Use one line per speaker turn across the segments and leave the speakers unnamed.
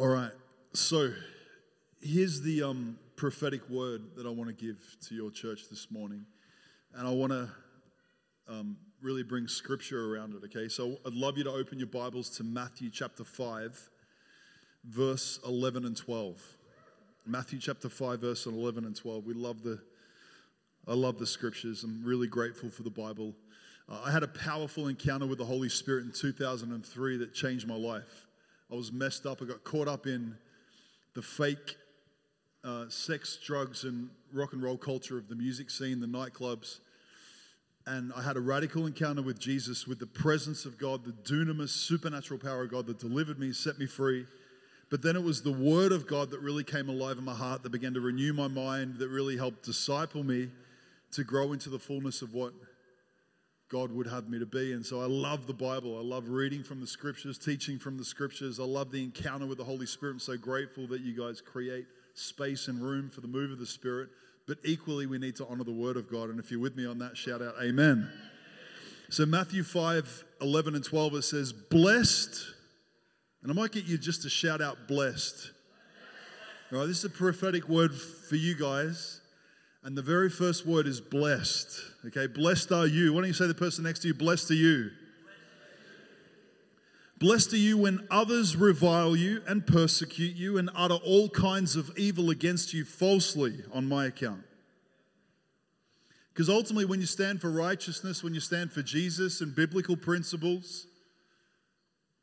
All right. So here's the um, prophetic word that I want to give to your church this morning. And I want to um, really bring scripture around it, okay? So I'd love you to open your Bibles to Matthew chapter 5, verse 11 and 12. Matthew chapter 5, verse 11 and 12. We love the, I love the scriptures. I'm really grateful for the Bible. Uh, I had a powerful encounter with the Holy Spirit in 2003 that changed my life. I was messed up. I got caught up in the fake uh, sex, drugs, and rock and roll culture of the music scene, the nightclubs. And I had a radical encounter with Jesus, with the presence of God, the dunamis, supernatural power of God that delivered me, set me free. But then it was the Word of God that really came alive in my heart, that began to renew my mind, that really helped disciple me to grow into the fullness of what God would have me to be. And so I love the Bible. I love reading from the scriptures, teaching from the scriptures. I love the encounter with the Holy Spirit. I'm so grateful that you guys create space and room for the move of the Spirit. But equally, we need to honor the Word of God. And if you're with me on that, shout out, Amen. So, Matthew 5 11 and 12, it says, Blessed, and I might get you just to shout out, blessed. All right, this is a prophetic word for you guys. And the very first word is blessed. Okay, blessed are you. Why don't you say the person next to you, blessed are you? Blessed are you when others revile you and persecute you and utter all kinds of evil against you falsely on my account. Because ultimately, when you stand for righteousness, when you stand for Jesus and biblical principles,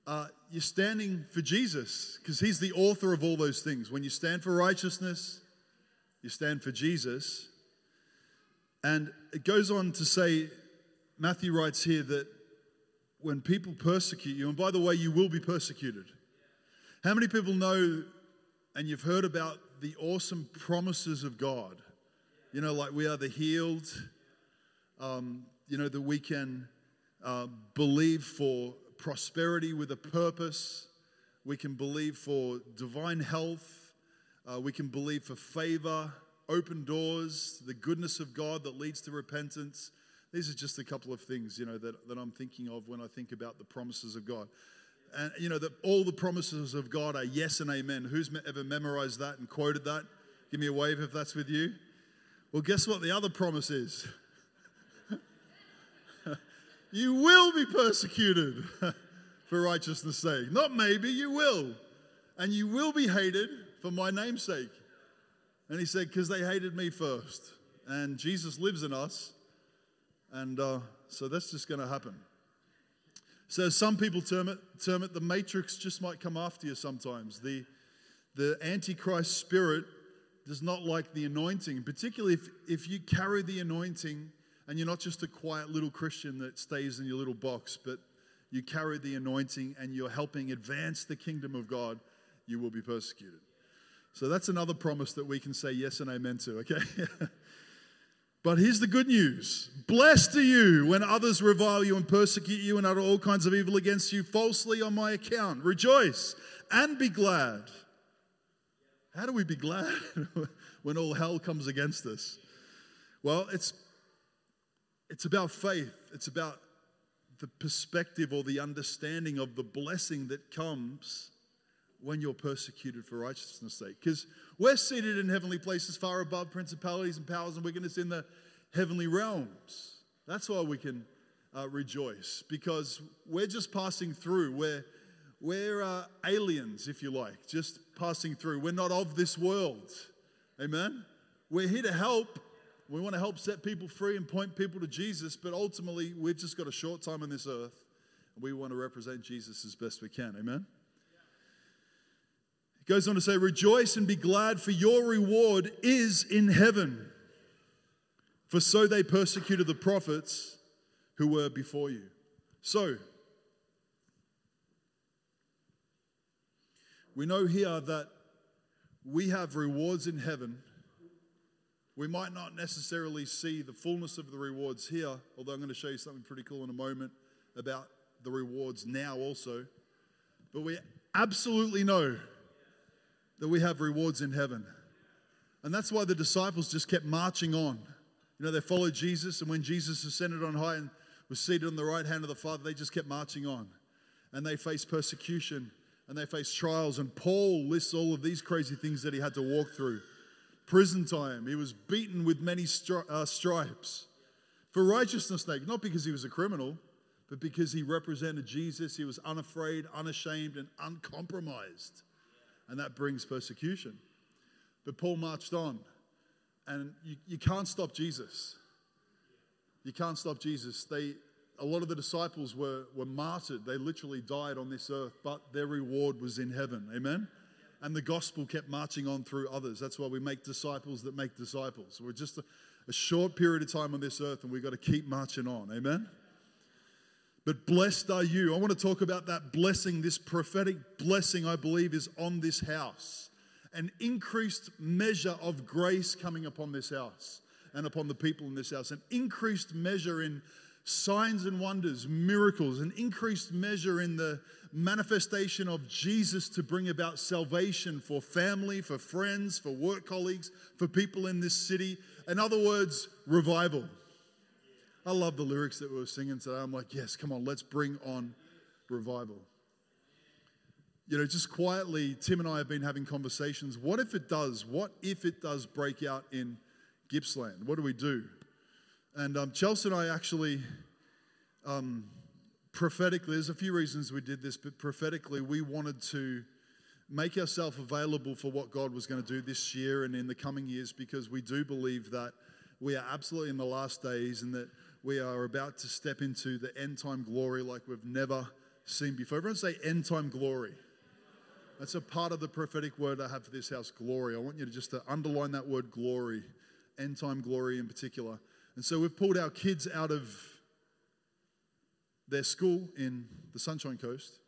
uh, you're standing for Jesus because he's the author of all those things. When you stand for righteousness, you stand for Jesus. And it goes on to say, Matthew writes here that when people persecute you, and by the way, you will be persecuted. How many people know and you've heard about the awesome promises of God? You know, like we are the healed, um, you know, that we can uh, believe for prosperity with a purpose, we can believe for divine health, uh, we can believe for favor, open doors, the goodness of God that leads to repentance. These are just a couple of things, you know, that, that I'm thinking of when I think about the promises of God. And, you know, that all the promises of God are yes and amen. Who's ever memorized that and quoted that? Give me a wave if that's with you. Well, guess what the other promise is? you will be persecuted for righteousness' sake. Not maybe, you will. And you will be hated for my name's sake. And he said, because they hated me first. And Jesus lives in us. And uh, so that's just going to happen. So some people term it, term it the matrix just might come after you sometimes. The, the Antichrist spirit does not like the anointing, particularly if, if you carry the anointing and you're not just a quiet little Christian that stays in your little box, but you carry the anointing and you're helping advance the kingdom of God, you will be persecuted. So that's another promise that we can say yes and amen to, okay? but here's the good news Blessed are you when others revile you and persecute you and utter all kinds of evil against you falsely on my account. Rejoice and be glad. How do we be glad when all hell comes against us? Well, it's, it's about faith, it's about the perspective or the understanding of the blessing that comes when you're persecuted for righteousness' sake. Because we're seated in heavenly places far above principalities and powers and wickedness in the heavenly realms. That's why we can uh, rejoice, because we're just passing through. We're, we're uh, aliens, if you like, just passing through. We're not of this world. Amen? We're here to help. We want to help set people free and point people to Jesus, but ultimately, we've just got a short time on this earth, and we want to represent Jesus as best we can. Amen? Goes on to say, Rejoice and be glad, for your reward is in heaven. For so they persecuted the prophets who were before you. So, we know here that we have rewards in heaven. We might not necessarily see the fullness of the rewards here, although I'm going to show you something pretty cool in a moment about the rewards now also. But we absolutely know that we have rewards in heaven. And that's why the disciples just kept marching on. You know, they followed Jesus, and when Jesus ascended on high and was seated on the right hand of the Father, they just kept marching on. And they faced persecution and they faced trials. And Paul lists all of these crazy things that he had to walk through prison time, he was beaten with many stri- uh, stripes for righteousness' sake, not because he was a criminal, but because he represented Jesus. He was unafraid, unashamed, and uncompromised. And that brings persecution. But Paul marched on, and you, you can't stop Jesus. You can't stop Jesus. They, a lot of the disciples were, were martyred. They literally died on this earth, but their reward was in heaven. Amen? And the gospel kept marching on through others. That's why we make disciples that make disciples. We're just a, a short period of time on this earth, and we've got to keep marching on. Amen? But blessed are you. I want to talk about that blessing, this prophetic blessing, I believe, is on this house. An increased measure of grace coming upon this house and upon the people in this house. An increased measure in signs and wonders, miracles, an increased measure in the manifestation of Jesus to bring about salvation for family, for friends, for work colleagues, for people in this city. In other words, revival. I love the lyrics that we were singing today. I'm like, yes, come on, let's bring on revival. You know, just quietly, Tim and I have been having conversations. What if it does? What if it does break out in Gippsland? What do we do? And um, Chelsea and I actually, um, prophetically, there's a few reasons we did this, but prophetically, we wanted to make ourselves available for what God was going to do this year and in the coming years because we do believe that we are absolutely in the last days and that we are about to step into the end time glory like we've never seen before. Everyone say end time glory. That's a part of the prophetic word I have for this house, glory. I want you to just to underline that word glory, end time glory in particular. And so we've pulled our kids out of their school in the Sunshine Coast,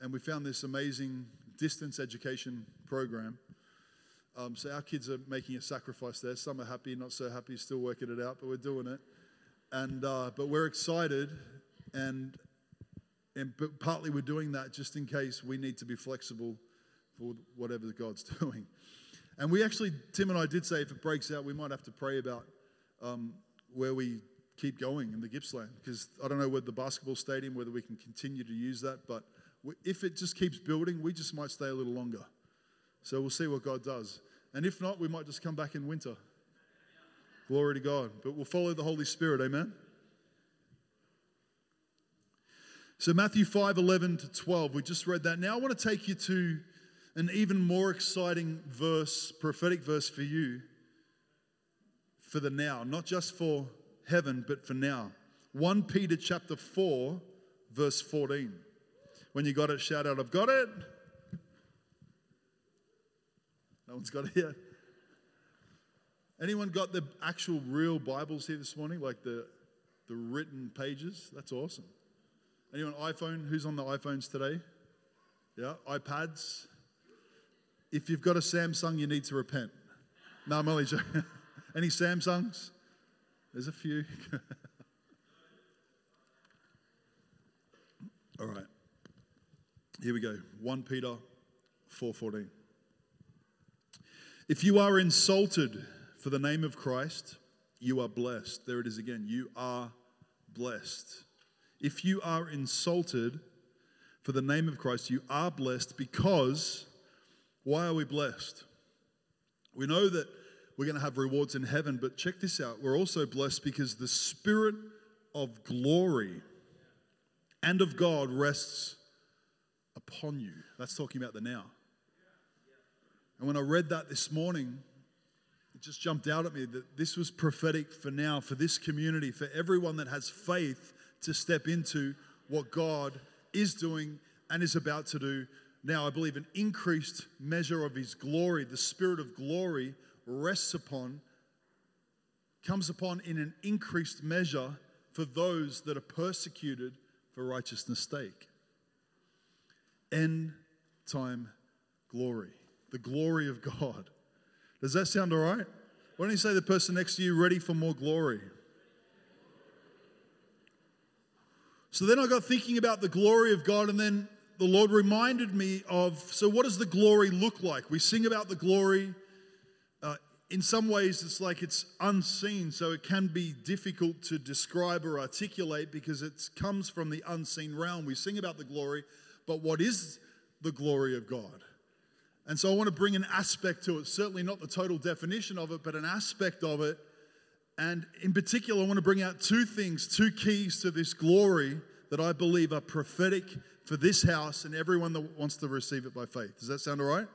and we found this amazing distance education program. Um, so our kids are making a sacrifice there. Some are happy, not so happy, still working it out, but we're doing it. And uh, but we're excited, and and but partly we're doing that just in case we need to be flexible for whatever God's doing. And we actually, Tim and I did say if it breaks out, we might have to pray about um, where we keep going in the Gippsland because I don't know whether the basketball stadium, whether we can continue to use that, but if it just keeps building, we just might stay a little longer. So we'll see what God does. And if not, we might just come back in winter. Glory to God. But we'll follow the Holy Spirit. Amen. So Matthew 5 11 to 12, we just read that. Now I want to take you to an even more exciting verse, prophetic verse for you for the now, not just for heaven, but for now. 1 Peter chapter 4, verse 14. When you got it, shout out, I've got it. No one's got it yet. Anyone got the actual real Bibles here this morning, like the, the written pages? That's awesome. Anyone iPhone? Who's on the iPhones today? Yeah, iPads. If you've got a Samsung, you need to repent. No, I'm only joking. Any Samsungs? There's a few. All right. Here we go. 1 Peter 4:14. If you are insulted for the name of Christ, you are blessed. There it is again. You are blessed. If you are insulted for the name of Christ, you are blessed because why are we blessed? We know that we're going to have rewards in heaven. But check this out we're also blessed because the Spirit of glory and of God rests upon you. That's talking about the now. And when I read that this morning, just jumped out at me that this was prophetic for now, for this community, for everyone that has faith to step into what God is doing and is about to do now. I believe an increased measure of His glory, the Spirit of glory rests upon, comes upon in an increased measure for those that are persecuted for righteousness' sake. End time glory, the glory of God. Does that sound all right? Why don't you say the person next to you, ready for more glory? So then I got thinking about the glory of God, and then the Lord reminded me of so, what does the glory look like? We sing about the glory uh, in some ways, it's like it's unseen, so it can be difficult to describe or articulate because it comes from the unseen realm. We sing about the glory, but what is the glory of God. And so I want to bring an aspect to it, certainly not the total definition of it, but an aspect of it. And in particular, I want to bring out two things, two keys to this glory that I believe are prophetic for this house and everyone that wants to receive it by faith. Does that sound all right?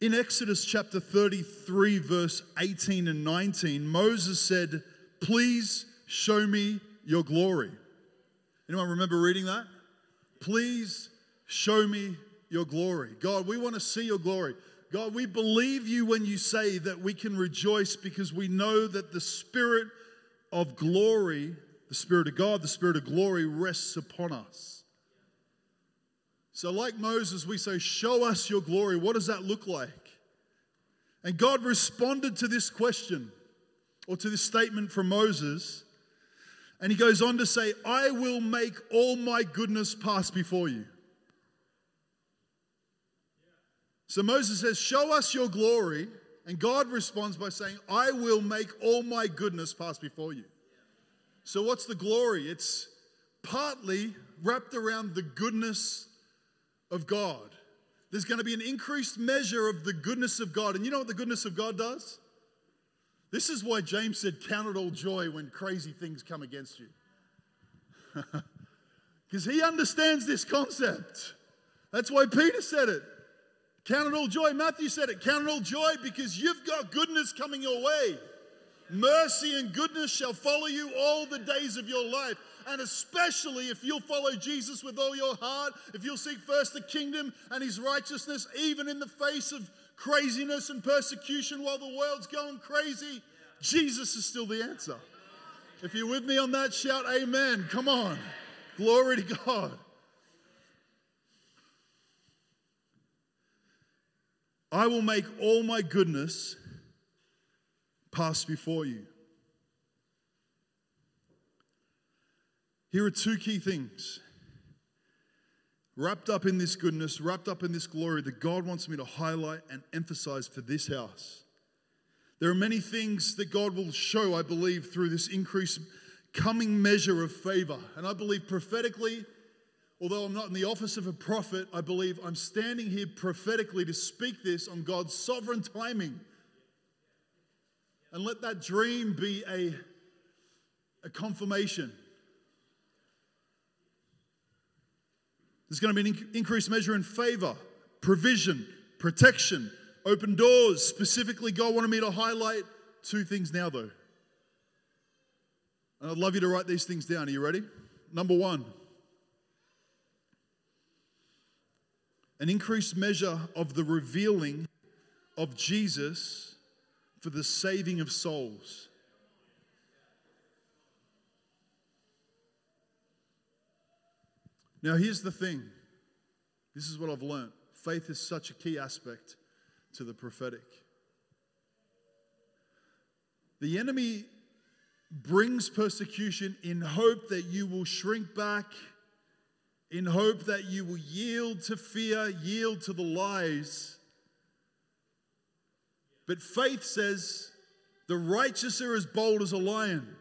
In Exodus chapter 33, verse 18 and 19, Moses said, Please show me your glory. Anyone remember reading that? Please show me your glory. God, we want to see your glory. God, we believe you when you say that we can rejoice because we know that the Spirit of glory, the Spirit of God, the Spirit of glory rests upon us. So, like Moses, we say, Show us your glory. What does that look like? And God responded to this question or to this statement from Moses. And he goes on to say, I will make all my goodness pass before you. So Moses says, Show us your glory. And God responds by saying, I will make all my goodness pass before you. So, what's the glory? It's partly wrapped around the goodness of God. There's going to be an increased measure of the goodness of God. And you know what the goodness of God does? This is why James said, Count it all joy when crazy things come against you. Because he understands this concept. That's why Peter said it. Count it all joy. Matthew said it. Count it all joy because you've got goodness coming your way. Mercy and goodness shall follow you all the days of your life. And especially if you'll follow Jesus with all your heart, if you'll seek first the kingdom and his righteousness, even in the face of craziness and persecution while the world's going crazy, Jesus is still the answer. If you're with me on that, shout amen. Come on. Glory to God. I will make all my goodness pass before you. Here are two key things wrapped up in this goodness, wrapped up in this glory that God wants me to highlight and emphasize for this house. There are many things that God will show, I believe, through this increased coming measure of favor. And I believe prophetically, although I'm not in the office of a prophet, I believe I'm standing here prophetically to speak this on God's sovereign timing. And let that dream be a, a confirmation There's going to be an increased measure in favor, provision, protection, open doors. Specifically, God wanted me to highlight two things now, though. And I'd love you to write these things down. Are you ready? Number one, an increased measure of the revealing of Jesus for the saving of souls. Now, here's the thing this is what I've learned faith is such a key aspect to the prophetic. The enemy brings persecution in hope that you will shrink back, in hope that you will yield to fear, yield to the lies. But faith says, the righteous are as bold as a lion.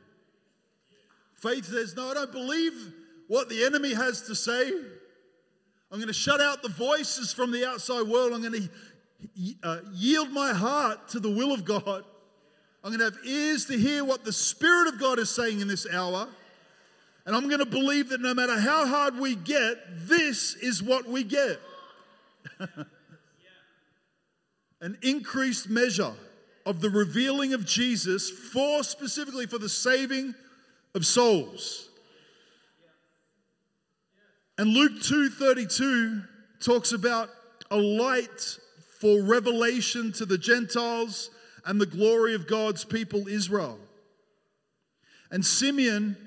Faith says, No, I don't believe what the enemy has to say. I'm going to shut out the voices from the outside world. I'm going to uh, yield my heart to the will of God. I'm going to have ears to hear what the Spirit of God is saying in this hour. And I'm going to believe that no matter how hard we get, this is what we get an increased measure of the revealing of Jesus for specifically for the saving of souls. And Luke 2:32 talks about a light for revelation to the Gentiles and the glory of God's people Israel. And Simeon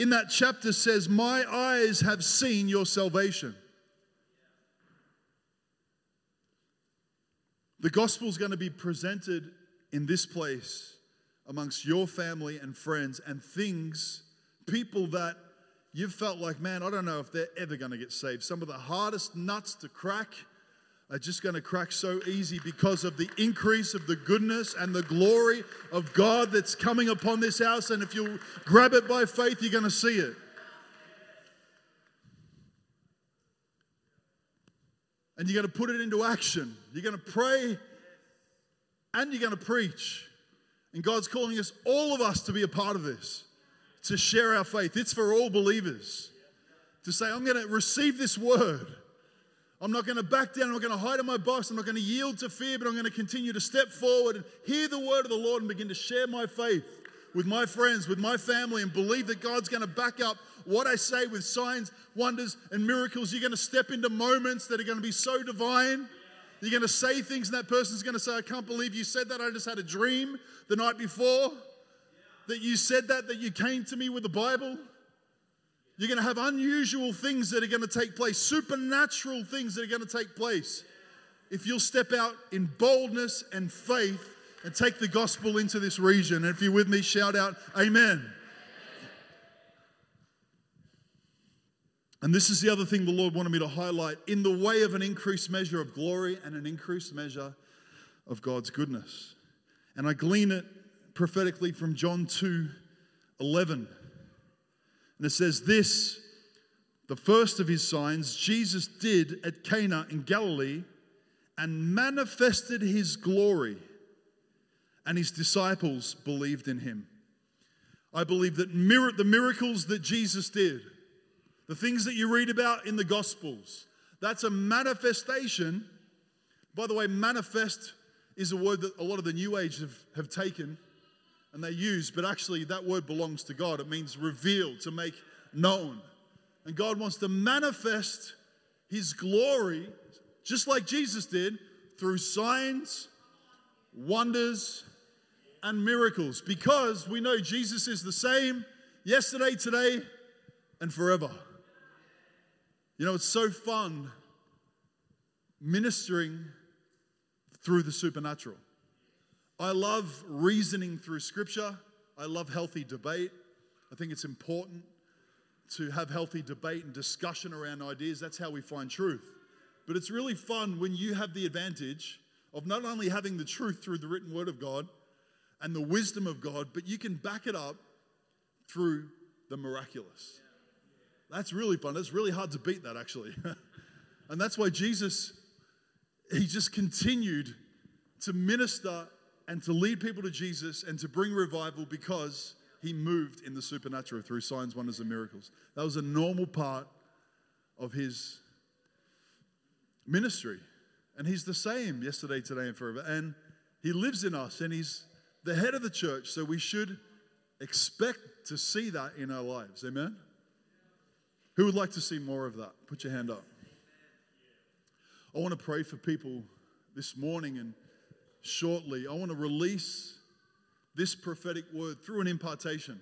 in that chapter says, "My eyes have seen your salvation." The gospel is going to be presented in this place amongst your family and friends and things, people that you've felt like, man, I don't know if they're ever going to get saved. Some of the hardest nuts to crack are just going to crack so easy because of the increase of the goodness and the glory of God that's coming upon this house. And if you grab it by faith, you're going to see it. And you're going to put it into action. You're going to pray and you're going to preach. And God's calling us, all of us, to be a part of this, to share our faith. It's for all believers to say, I'm going to receive this word. I'm not going to back down. I'm not going to hide in my box. I'm not going to yield to fear, but I'm going to continue to step forward and hear the word of the Lord and begin to share my faith with my friends, with my family, and believe that God's going to back up what I say with signs, wonders, and miracles. You're going to step into moments that are going to be so divine. You're going to say things, and that person's going to say, I can't believe you said that. I just had a dream the night before that you said that, that you came to me with the Bible. You're going to have unusual things that are going to take place, supernatural things that are going to take place. If you'll step out in boldness and faith and take the gospel into this region. And if you're with me, shout out, Amen. And this is the other thing the Lord wanted me to highlight in the way of an increased measure of glory and an increased measure of God's goodness. And I glean it prophetically from John 2 11. And it says, This, the first of his signs, Jesus did at Cana in Galilee and manifested his glory, and his disciples believed in him. I believe that mir- the miracles that Jesus did, the things that you read about in the Gospels, that's a manifestation. By the way, manifest is a word that a lot of the New Age have, have taken and they use, but actually that word belongs to God. It means revealed, to make known. And God wants to manifest His glory, just like Jesus did, through signs, wonders, and miracles, because we know Jesus is the same yesterday, today, and forever. You know, it's so fun ministering through the supernatural. I love reasoning through scripture. I love healthy debate. I think it's important to have healthy debate and discussion around ideas. That's how we find truth. But it's really fun when you have the advantage of not only having the truth through the written word of God and the wisdom of God, but you can back it up through the miraculous. That's really fun. It's really hard to beat that, actually. and that's why Jesus, he just continued to minister and to lead people to Jesus and to bring revival because he moved in the supernatural through signs, wonders, and miracles. That was a normal part of his ministry. And he's the same yesterday, today, and forever. And he lives in us and he's the head of the church. So we should expect to see that in our lives. Amen? Who would like to see more of that? Put your hand up. I want to pray for people this morning and shortly. I want to release this prophetic word through an impartation.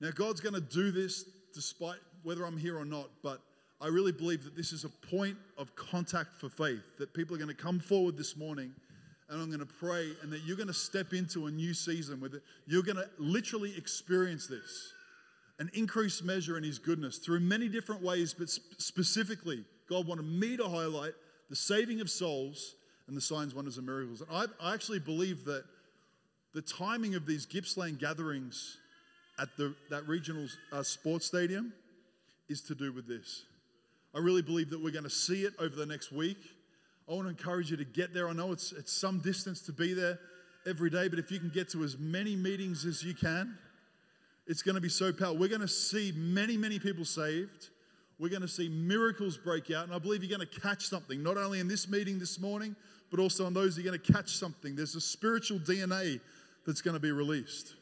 Now, God's going to do this despite whether I'm here or not, but I really believe that this is a point of contact for faith, that people are going to come forward this morning and I'm going to pray, and that you're going to step into a new season with it. You're going to literally experience this an increased measure in His goodness through many different ways, but specifically, God wanted me to highlight the saving of souls and the signs, wonders, and miracles. And I, I actually believe that the timing of these Gippsland gatherings at the, that regional uh, sports stadium is to do with this. I really believe that we're going to see it over the next week. I want to encourage you to get there. I know it's, it's some distance to be there every day, but if you can get to as many meetings as you can, it's going to be so powerful. We're going to see many, many people saved. We're going to see miracles break out. And I believe you're going to catch something, not only in this meeting this morning, but also on those you're going to catch something. There's a spiritual DNA that's going to be released.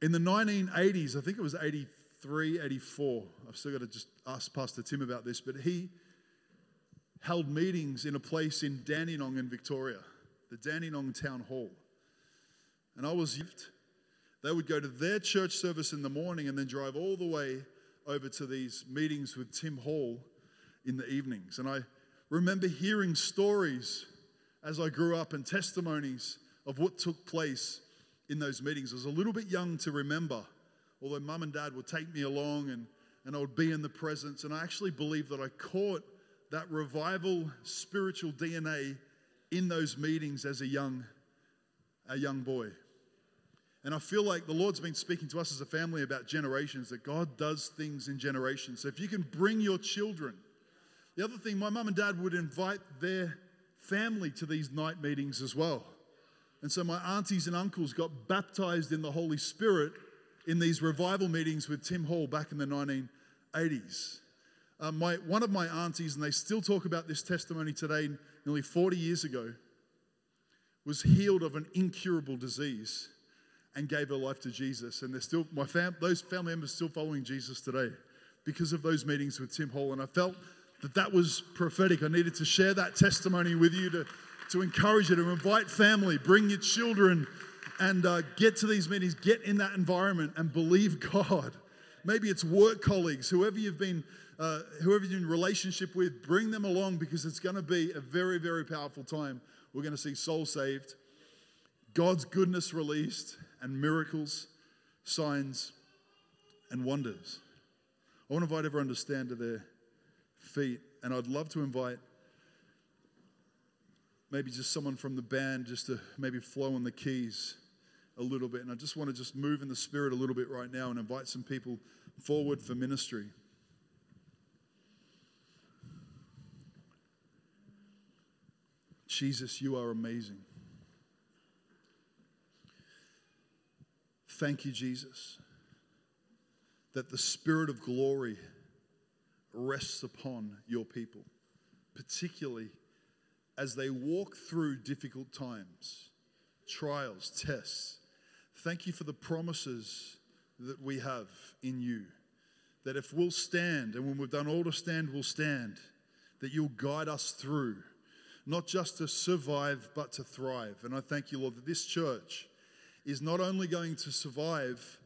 In the 1980s, I think it was 83, 84, I've still got to just ask Pastor Tim about this, but he held meetings in a place in Dandenong in Victoria, the Dandenong Town Hall. And I was, they would go to their church service in the morning and then drive all the way over to these meetings with Tim Hall in the evenings. And I remember hearing stories as I grew up and testimonies of what took place in those meetings. I was a little bit young to remember, although mum and dad would take me along and, and I would be in the presence. And I actually believe that I caught that revival spiritual DNA in those meetings as a young, a young boy. And I feel like the Lord's been speaking to us as a family about generations, that God does things in generations. So if you can bring your children, the other thing, my mum and dad would invite their family to these night meetings as well. And so my aunties and uncles got baptized in the Holy Spirit in these revival meetings with Tim Hall back in the 1980s. Uh, my, one of my aunties, and they still talk about this testimony today, nearly 40 years ago, was healed of an incurable disease and gave her life to Jesus. And they're still, my fam, those family members still following Jesus today because of those meetings with Tim Hall. And I felt that that was prophetic. I needed to share that testimony with you to, to encourage you to invite family, bring your children, and uh, get to these meetings, get in that environment and believe God. Maybe it's work colleagues, whoever you've been, uh, whoever you're in relationship with, bring them along because it's going to be a very, very powerful time. We're going to see souls saved, God's goodness released, and miracles, signs, and wonders. I want to invite everyone to stand to their feet, and I'd love to invite maybe just someone from the band just to maybe flow on the keys a little bit. And I just want to just move in the spirit a little bit right now and invite some people forward for ministry. Jesus, you are amazing. Thank you, Jesus, that the Spirit of glory rests upon your people, particularly as they walk through difficult times, trials, tests. Thank you for the promises that we have in you. That if we'll stand, and when we've done all to stand, we'll stand, that you'll guide us through, not just to survive, but to thrive. And I thank you, Lord, that this church is not only going to survive,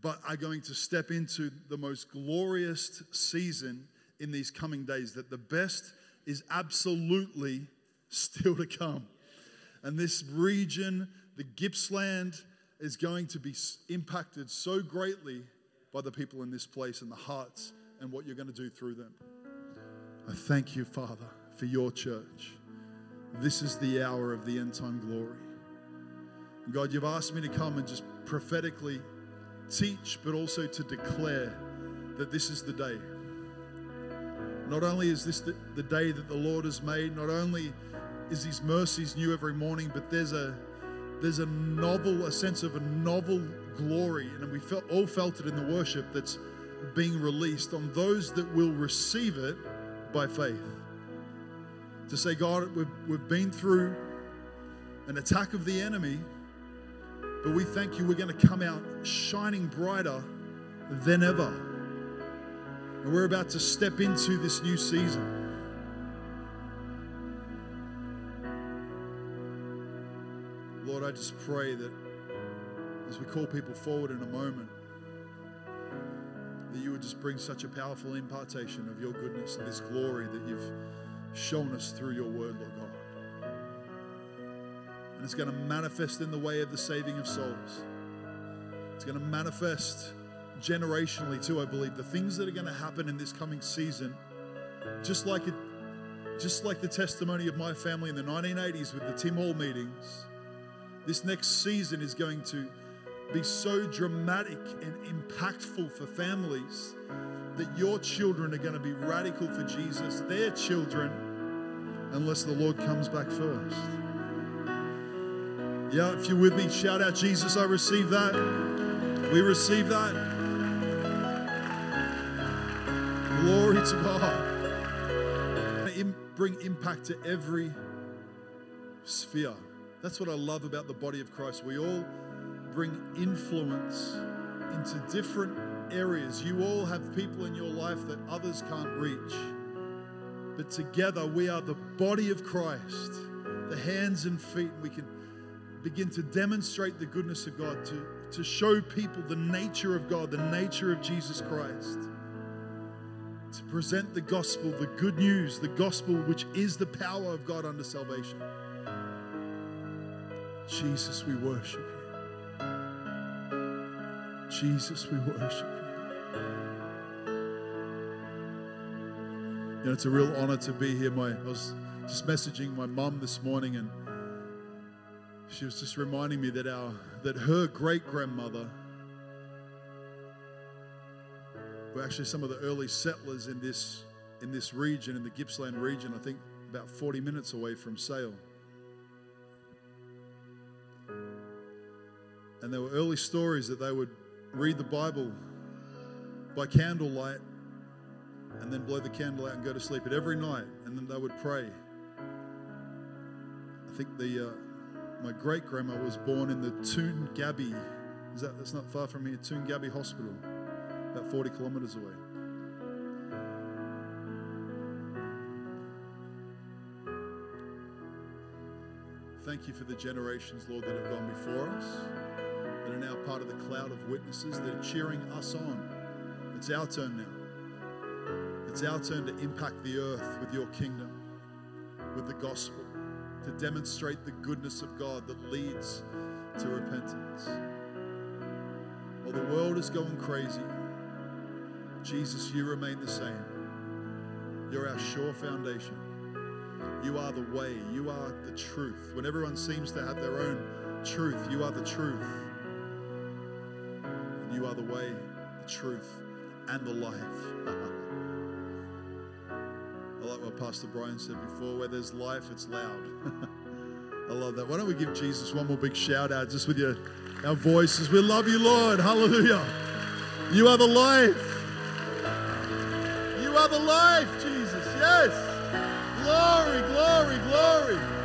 but are going to step into the most glorious season in these coming days. That the best is absolutely still to come. And this region, the Gippsland, is going to be impacted so greatly by the people in this place and the hearts and what you're going to do through them. I thank you, Father, for your church. This is the hour of the end time glory. God, you've asked me to come and just prophetically teach, but also to declare that this is the day. Not only is this the, the day that the Lord has made, not only is his mercies new every morning, but there's a there's a novel, a sense of a novel glory, and we felt all felt it in the worship that's being released on those that will receive it by faith. To say, God, we've, we've been through an attack of the enemy, but we thank you we're going to come out shining brighter than ever. And we're about to step into this new season. Lord, I just pray that as we call people forward in a moment, that you would just bring such a powerful impartation of your goodness and this glory that you've shown us through your word, Lord God. And it's going to manifest in the way of the saving of souls. It's going to manifest generationally too, I believe. The things that are going to happen in this coming season, just like it, just like the testimony of my family in the 1980s with the Tim Hall meetings this next season is going to be so dramatic and impactful for families that your children are going to be radical for Jesus, their children, unless the Lord comes back first. Yeah, if you're with me, shout out, Jesus, I receive that. We receive that. Glory to God. Bring impact to every sphere. That's what I love about the body of Christ. We all bring influence into different areas. You all have people in your life that others can't reach. But together we are the body of Christ, the hands and feet. And we can begin to demonstrate the goodness of God, to, to show people the nature of God, the nature of Jesus Christ. Present the gospel, the good news, the gospel which is the power of God unto salvation. Jesus, we worship you. Jesus, we worship you. You know, it's a real honor to be here. My, I was just messaging my mum this morning, and she was just reminding me that our that her great grandmother were actually some of the early settlers in this in this region, in the Gippsland region. I think about 40 minutes away from Sale. And there were early stories that they would read the Bible by candlelight and then blow the candle out and go to sleep at every night, and then they would pray. I think the uh, my great grandma was born in the Toongabbie. Is that that's not far from here? Toongabbie Hospital, about 40 kilometres away. Thank you for the generations, Lord, that have gone before us, that are now part of the cloud of witnesses that are cheering us on. It's our turn now. It's our turn to impact the earth with your kingdom, with the gospel, to demonstrate the goodness of God that leads to repentance. While the world is going crazy, Jesus, you remain the same. You're our sure foundation. You are the way. You are the truth. When everyone seems to have their own truth, you are the truth. And you are the way, the truth, and the life. I like what Pastor Brian said before where there's life, it's loud. I love that. Why don't we give Jesus one more big shout out just with your, our voices? We love you, Lord. Hallelujah. You are the life. Are life, Jesus. Yes. Glory, glory, glory.